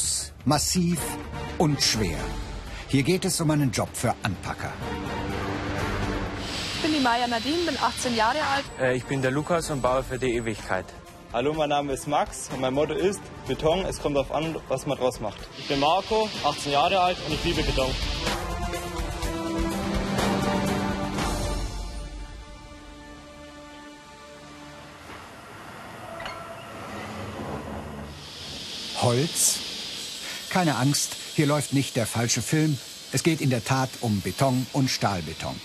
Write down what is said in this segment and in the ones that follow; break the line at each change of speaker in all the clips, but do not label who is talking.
Groß, massiv und schwer. Hier geht es um einen Job für Anpacker.
Ich bin die Maya Nadine, bin 18 Jahre alt.
Äh, ich bin der Lukas und baue für die Ewigkeit.
Hallo, mein Name ist Max und mein Motto ist Beton, es kommt darauf an, was man draus macht.
Ich bin Marco, 18 Jahre alt und ich liebe Beton.
Holz? Keine Angst, hier läuft nicht der falsche Film. Es geht in der Tat um Beton und Stahlbeton.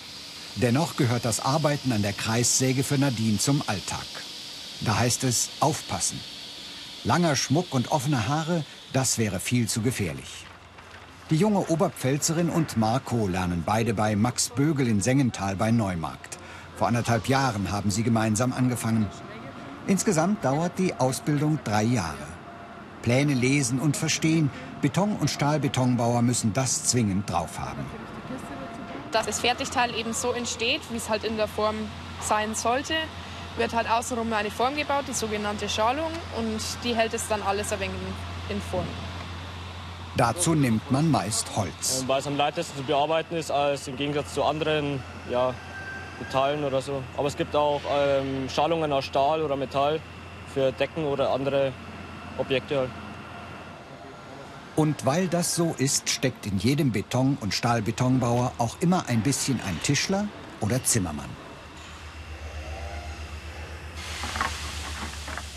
Dennoch gehört das Arbeiten an der Kreissäge für Nadine zum Alltag. Da heißt es aufpassen. Langer Schmuck und offene Haare, das wäre viel zu gefährlich. Die junge Oberpfälzerin und Marco lernen beide bei Max Bögel in Sengenthal bei Neumarkt. Vor anderthalb Jahren haben sie gemeinsam angefangen. Insgesamt dauert die Ausbildung drei Jahre. Pläne lesen und verstehen, Beton- und Stahlbetonbauer müssen das zwingend drauf haben.
Dass das Fertigteil eben so entsteht, wie es halt in der Form sein sollte, wird halt außenrum eine Form gebaut, die sogenannte Schalung, und die hält es dann alles ein wenig in Form.
Dazu nimmt man meist Holz.
Weil es am leichtesten zu bearbeiten ist, als im Gegensatz zu anderen ja, Metallen oder so. Aber es gibt auch ähm, Schalungen aus Stahl oder Metall für Decken oder andere Objekte. Halt.
Und weil das so ist, steckt in jedem Beton- und Stahlbetonbauer auch immer ein bisschen ein Tischler oder Zimmermann.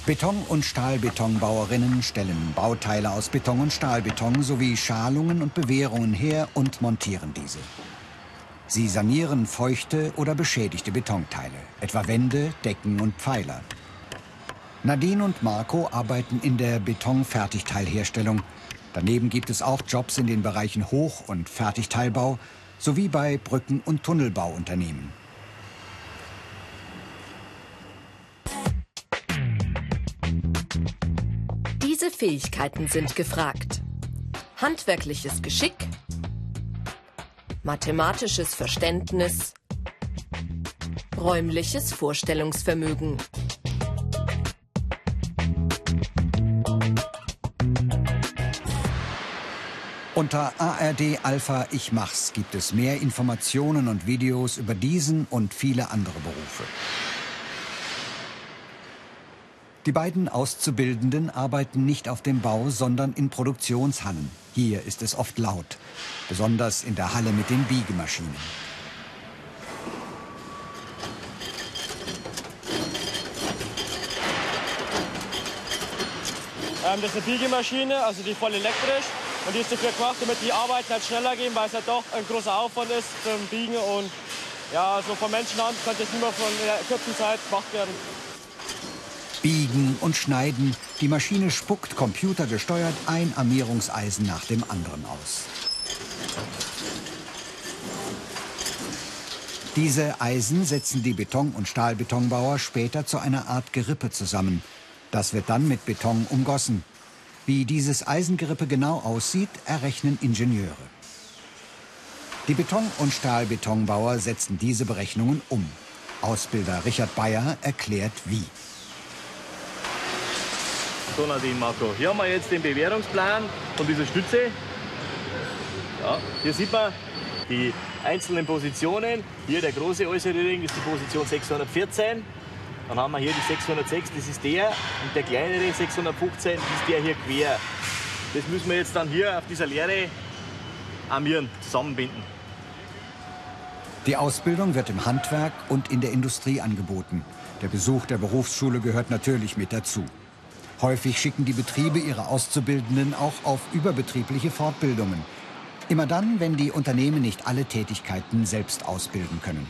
Beton- und Stahlbetonbauerinnen stellen Bauteile aus Beton und Stahlbeton sowie Schalungen und Bewehrungen her und montieren diese. Sie sanieren feuchte oder beschädigte Betonteile, etwa Wände, Decken und Pfeiler. Nadine und Marco arbeiten in der Betonfertigteilherstellung. Daneben gibt es auch Jobs in den Bereichen Hoch- und Fertigteilbau sowie bei Brücken- und Tunnelbauunternehmen.
Diese Fähigkeiten sind gefragt. Handwerkliches Geschick, mathematisches Verständnis, räumliches Vorstellungsvermögen.
Unter ARD Alpha Ich Mach's gibt es mehr Informationen und Videos über diesen und viele andere Berufe. Die beiden Auszubildenden arbeiten nicht auf dem Bau, sondern in Produktionshallen. Hier ist es oft laut, besonders in der Halle mit den Biegemaschinen.
Ähm, das ist eine Biegemaschine, also die voll elektrisch. Und die ist dafür gemacht, damit die Arbeiten halt schneller gehen, weil es halt doch ein großer Aufwand ist zum Biegen. Und ja, so von Menschenhand könnte es nicht mehr von einer kurzen Zeit gemacht werden.
Biegen und Schneiden. Die Maschine spuckt computergesteuert ein Armierungseisen nach dem anderen aus. Diese Eisen setzen die Beton- und Stahlbetonbauer später zu einer Art Gerippe zusammen. Das wird dann mit Beton umgossen. Wie dieses Eisengerippe genau aussieht, errechnen Ingenieure. Die Beton- und Stahlbetonbauer setzen diese Berechnungen um. Ausbilder Richard Bayer erklärt wie.
So Nadine, Marco. Hier haben wir jetzt den Bewährungsplan von dieser Stütze. Ja, hier sieht man die einzelnen Positionen. Hier der große äußere Ring ist die Position 614. Dann haben wir hier die 606, das ist der. Und der kleinere 615 ist der hier quer. Das müssen wir jetzt dann hier auf dieser Leere armieren, zusammenbinden.
Die Ausbildung wird im Handwerk und in der Industrie angeboten. Der Besuch der Berufsschule gehört natürlich mit dazu. Häufig schicken die Betriebe ihre Auszubildenden auch auf überbetriebliche Fortbildungen. Immer dann, wenn die Unternehmen nicht alle Tätigkeiten selbst ausbilden können.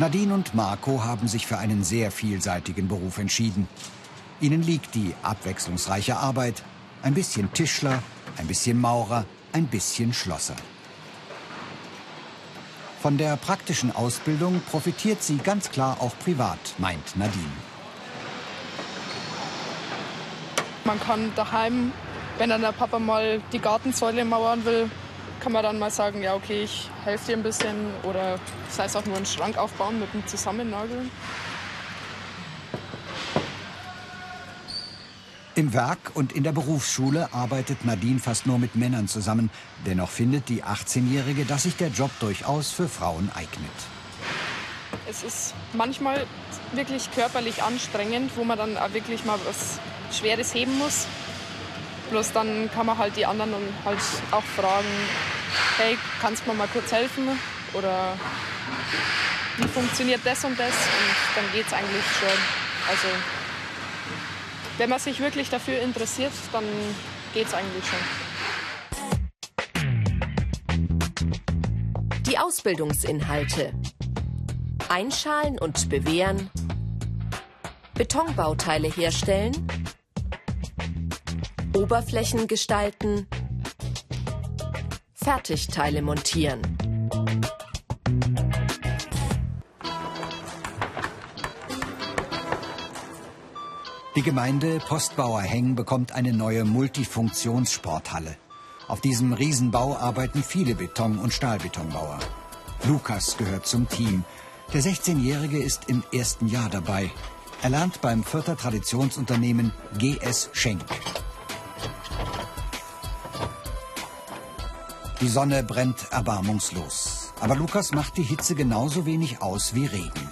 Nadine und Marco haben sich für einen sehr vielseitigen Beruf entschieden. Ihnen liegt die abwechslungsreiche Arbeit. Ein bisschen Tischler, ein bisschen Maurer, ein bisschen Schlosser. Von der praktischen Ausbildung profitiert sie ganz klar auch privat, meint Nadine.
Man kann daheim, wenn dann der Papa mal die Gartensäule mauern will, kann man dann mal sagen, ja okay, ich helfe dir ein bisschen oder sei es auch nur einen Schrank aufbauen mit einem Zusammennageln.
Im Werk und in der Berufsschule arbeitet Nadine fast nur mit Männern zusammen. Dennoch findet die 18-Jährige, dass sich der Job durchaus für Frauen eignet.
Es ist manchmal wirklich körperlich anstrengend, wo man dann auch wirklich mal was Schweres heben muss. Bloß dann kann man halt die anderen halt auch fragen, hey, kannst du mir mal kurz helfen? Oder wie funktioniert das und das? Und dann geht es eigentlich schon. Also wenn man sich wirklich dafür interessiert, dann geht es eigentlich schon.
Die Ausbildungsinhalte. Einschalen und bewehren. Betonbauteile herstellen. Oberflächen gestalten. Fertigteile montieren.
Die Gemeinde Postbauerheng bekommt eine neue Multifunktionssporthalle. Auf diesem Riesenbau arbeiten viele Beton- und Stahlbetonbauer. Lukas gehört zum Team. Der 16-Jährige ist im ersten Jahr dabei. Er lernt beim Fürther Traditionsunternehmen GS Schenk. Die Sonne brennt erbarmungslos. Aber Lukas macht die Hitze genauso wenig aus wie Regen.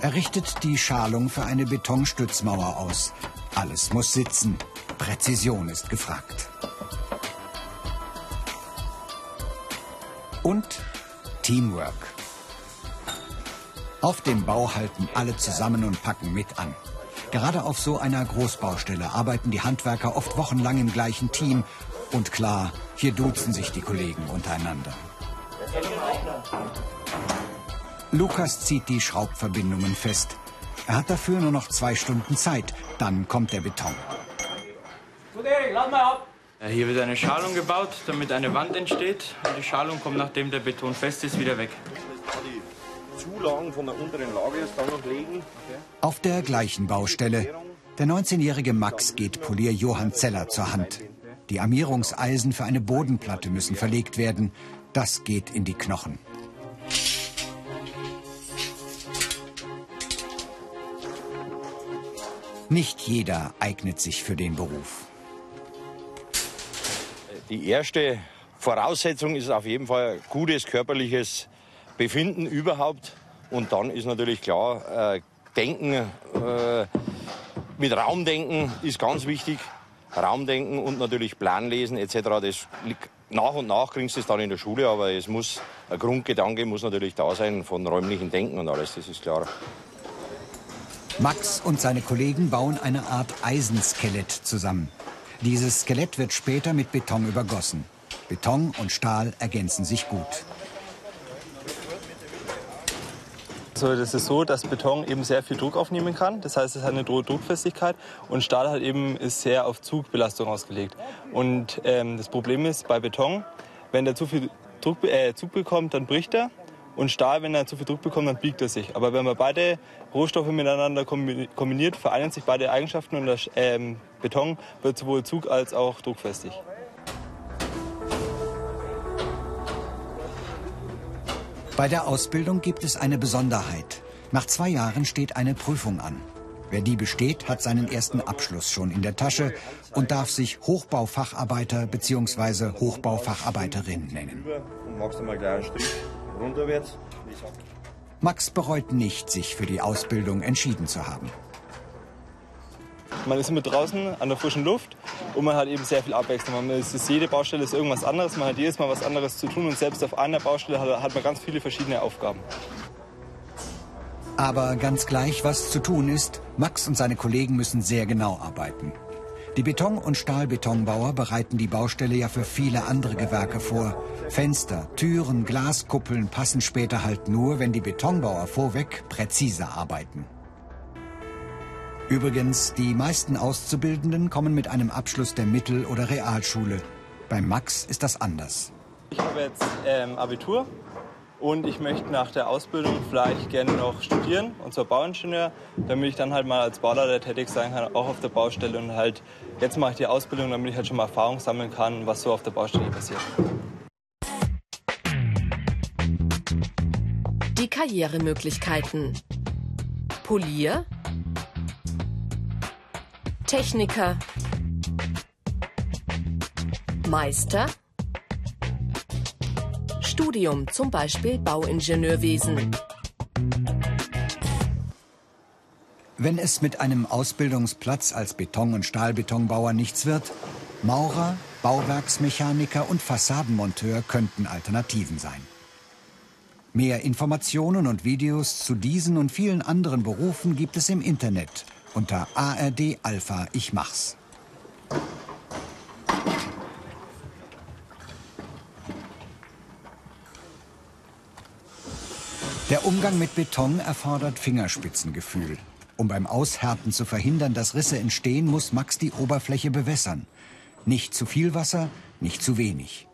Er richtet die Schalung für eine Betonstützmauer aus. Alles muss sitzen. Präzision ist gefragt. Und Teamwork. Auf dem Bau halten alle zusammen und packen mit an. Gerade auf so einer Großbaustelle arbeiten die Handwerker oft wochenlang im gleichen Team. Und klar, hier duzen sich die Kollegen untereinander. Lukas zieht die Schraubverbindungen fest. Er hat dafür nur noch zwei Stunden Zeit. Dann kommt der Beton.
Gut, Erik, lad mal ab. Hier wird eine Schalung gebaut, damit eine Wand entsteht. Und die Schalung kommt, nachdem der Beton fest ist, wieder weg.
Die Zulagen von der unteren Lage jetzt dann noch legen.
Auf der gleichen Baustelle. Der 19-jährige Max geht Polier Johann Zeller zur Hand. Die Armierungseisen für eine Bodenplatte müssen verlegt werden. Das geht in die Knochen. Nicht jeder eignet sich für den Beruf.
Die erste Voraussetzung ist auf jeden Fall gutes körperliches Befinden überhaupt. Und dann ist natürlich klar, äh, Denken, äh, mit Raumdenken ist ganz wichtig. Raumdenken und natürlich Planlesen etc. Das nach und nach kriegst du es dann in der Schule, aber es muss, ein Grundgedanke muss natürlich da sein von räumlichen Denken und alles, das ist klar.
Max und seine Kollegen bauen eine Art Eisenskelett zusammen. Dieses Skelett wird später mit Beton übergossen. Beton und Stahl ergänzen sich gut.
So, das ist so, dass Beton eben sehr viel Druck aufnehmen kann. Das heißt, es hat eine hohe Druckfestigkeit und Stahl halt eben ist sehr auf Zugbelastung ausgelegt. Und ähm, das Problem ist bei Beton, wenn der zu viel Druck, äh, Zug bekommt, dann bricht er. Und Stahl, wenn er zu viel Druck bekommt, dann biegt er sich. Aber wenn man beide Rohstoffe miteinander kombiniert, vereinen sich beide Eigenschaften und der ähm, Beton wird sowohl zug- als auch druckfestig.
Bei der Ausbildung gibt es eine Besonderheit. Nach zwei Jahren steht eine Prüfung an. Wer die besteht, hat seinen ersten Abschluss schon in der Tasche und darf sich Hochbaufacharbeiter bzw. Hochbaufacharbeiterin nennen. Max bereut nicht, sich für die Ausbildung entschieden zu haben.
Man ist immer draußen an der frischen Luft und man hat eben sehr viel Abwechslung. Man ist, jede Baustelle ist irgendwas anderes, man hat jedes Mal was anderes zu tun und selbst auf einer Baustelle hat, hat man ganz viele verschiedene Aufgaben.
Aber ganz gleich, was zu tun ist, Max und seine Kollegen müssen sehr genau arbeiten. Die Beton- und Stahlbetonbauer bereiten die Baustelle ja für viele andere Gewerke vor. Fenster, Türen, Glaskuppeln passen später halt nur, wenn die Betonbauer vorweg präziser arbeiten. Übrigens, die meisten Auszubildenden kommen mit einem Abschluss der Mittel- oder Realschule. Bei Max ist das anders.
Ich habe jetzt ähm, Abitur und ich möchte nach der Ausbildung vielleicht gerne noch studieren, und zwar Bauingenieur, damit ich dann halt mal als Bauleiter tätig sein kann, auch auf der Baustelle. Und halt, jetzt mache ich die Ausbildung, damit ich halt schon mal Erfahrung sammeln kann, was so auf der Baustelle passiert.
Die Karrieremöglichkeiten. Polier, Techniker, Meister, Studium, zum Beispiel Bauingenieurwesen.
Wenn es mit einem Ausbildungsplatz als Beton- und Stahlbetonbauer nichts wird, Maurer, Bauwerksmechaniker und Fassadenmonteur könnten Alternativen sein. Mehr Informationen und Videos zu diesen und vielen anderen Berufen gibt es im Internet unter ARD Alpha Ich Mach's. Der Umgang mit Beton erfordert Fingerspitzengefühl. Um beim Aushärten zu verhindern, dass Risse entstehen, muss Max die Oberfläche bewässern. Nicht zu viel Wasser, nicht zu wenig.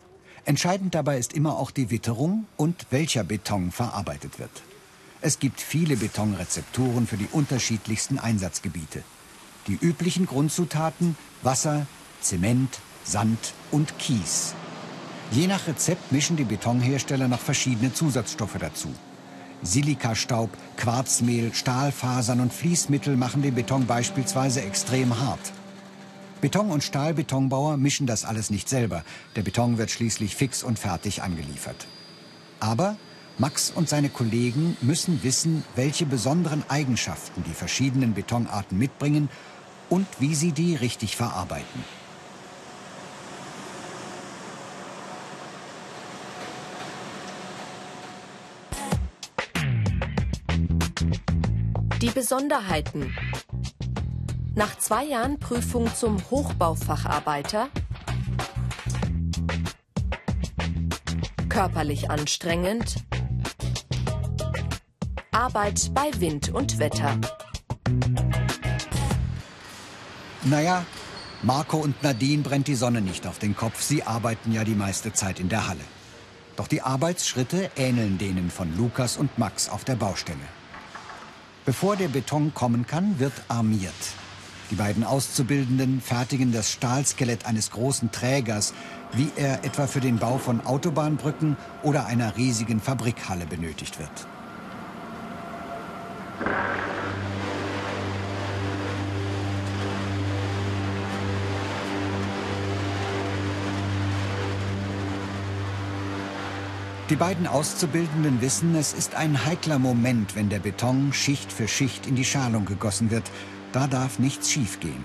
Entscheidend dabei ist immer auch die Witterung und welcher Beton verarbeitet wird. Es gibt viele Betonrezepturen für die unterschiedlichsten Einsatzgebiete. Die üblichen Grundzutaten Wasser, Zement, Sand und Kies. Je nach Rezept mischen die Betonhersteller noch verschiedene Zusatzstoffe dazu. Silikastaub, Quarzmehl, Stahlfasern und Fließmittel machen den Beton beispielsweise extrem hart. Beton- und Stahlbetonbauer mischen das alles nicht selber. Der Beton wird schließlich fix und fertig angeliefert. Aber Max und seine Kollegen müssen wissen, welche besonderen Eigenschaften die verschiedenen Betonarten mitbringen und wie sie die richtig verarbeiten.
Die Besonderheiten. Nach zwei Jahren Prüfung zum Hochbaufacharbeiter körperlich anstrengend, Arbeit bei Wind und Wetter.
Naja, Marco und Nadine brennt die Sonne nicht auf den Kopf. Sie arbeiten ja die meiste Zeit in der Halle. Doch die Arbeitsschritte ähneln denen von Lukas und Max auf der Baustelle. Bevor der Beton kommen kann, wird armiert. Die beiden Auszubildenden fertigen das Stahlskelett eines großen Trägers, wie er etwa für den Bau von Autobahnbrücken oder einer riesigen Fabrikhalle benötigt wird. Die beiden Auszubildenden wissen, es ist ein heikler Moment, wenn der Beton Schicht für Schicht in die Schalung gegossen wird. Da darf nichts schiefgehen.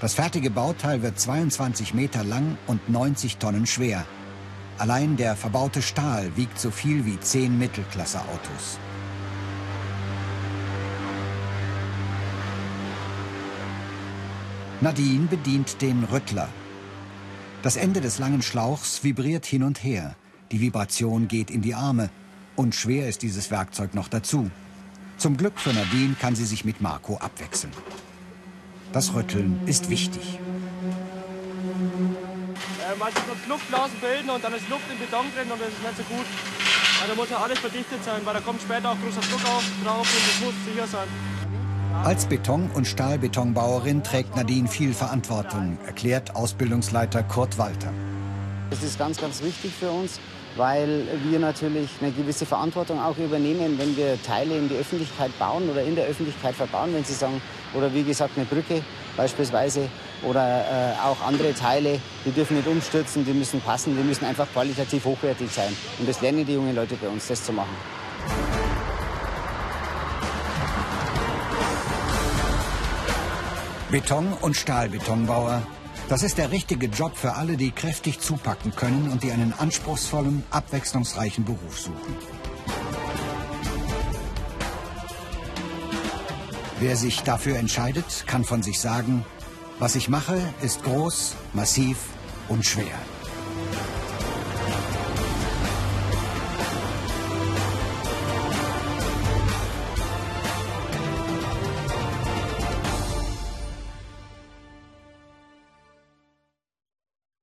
Das fertige Bauteil wird 22 Meter lang und 90 Tonnen schwer. Allein der verbaute Stahl wiegt so viel wie zehn Mittelklasse-Autos. Nadine bedient den Rüttler. Das Ende des langen Schlauchs vibriert hin und her. Die Vibration geht in die Arme. Und schwer ist dieses Werkzeug noch dazu. Zum Glück für Nadine kann sie sich mit Marco abwechseln. Das Rütteln ist wichtig.
Äh, manchmal muss Luftblasen bilden und dann ist Luft im Beton drin und das ist nicht so gut. Weil da muss ja alles verdichtet sein, weil da kommt später auch großer Druck auf, drauf und das muss sicher sein.
Als Beton- und Stahlbetonbauerin trägt Nadine viel Verantwortung, erklärt Ausbildungsleiter Kurt Walter.
Das ist ganz, ganz wichtig für uns, weil wir natürlich eine gewisse Verantwortung auch übernehmen, wenn wir Teile in die Öffentlichkeit bauen oder in der Öffentlichkeit verbauen, wenn Sie sagen, oder wie gesagt eine Brücke beispielsweise oder äh, auch andere Teile, die dürfen nicht umstürzen, die müssen passen, die müssen einfach qualitativ hochwertig sein. Und das lernen die jungen Leute bei uns, das zu machen.
Beton- und Stahlbetonbauer. Das ist der richtige Job für alle, die kräftig zupacken können und die einen anspruchsvollen, abwechslungsreichen Beruf suchen. Wer sich dafür entscheidet, kann von sich sagen, was ich mache, ist groß, massiv und schwer.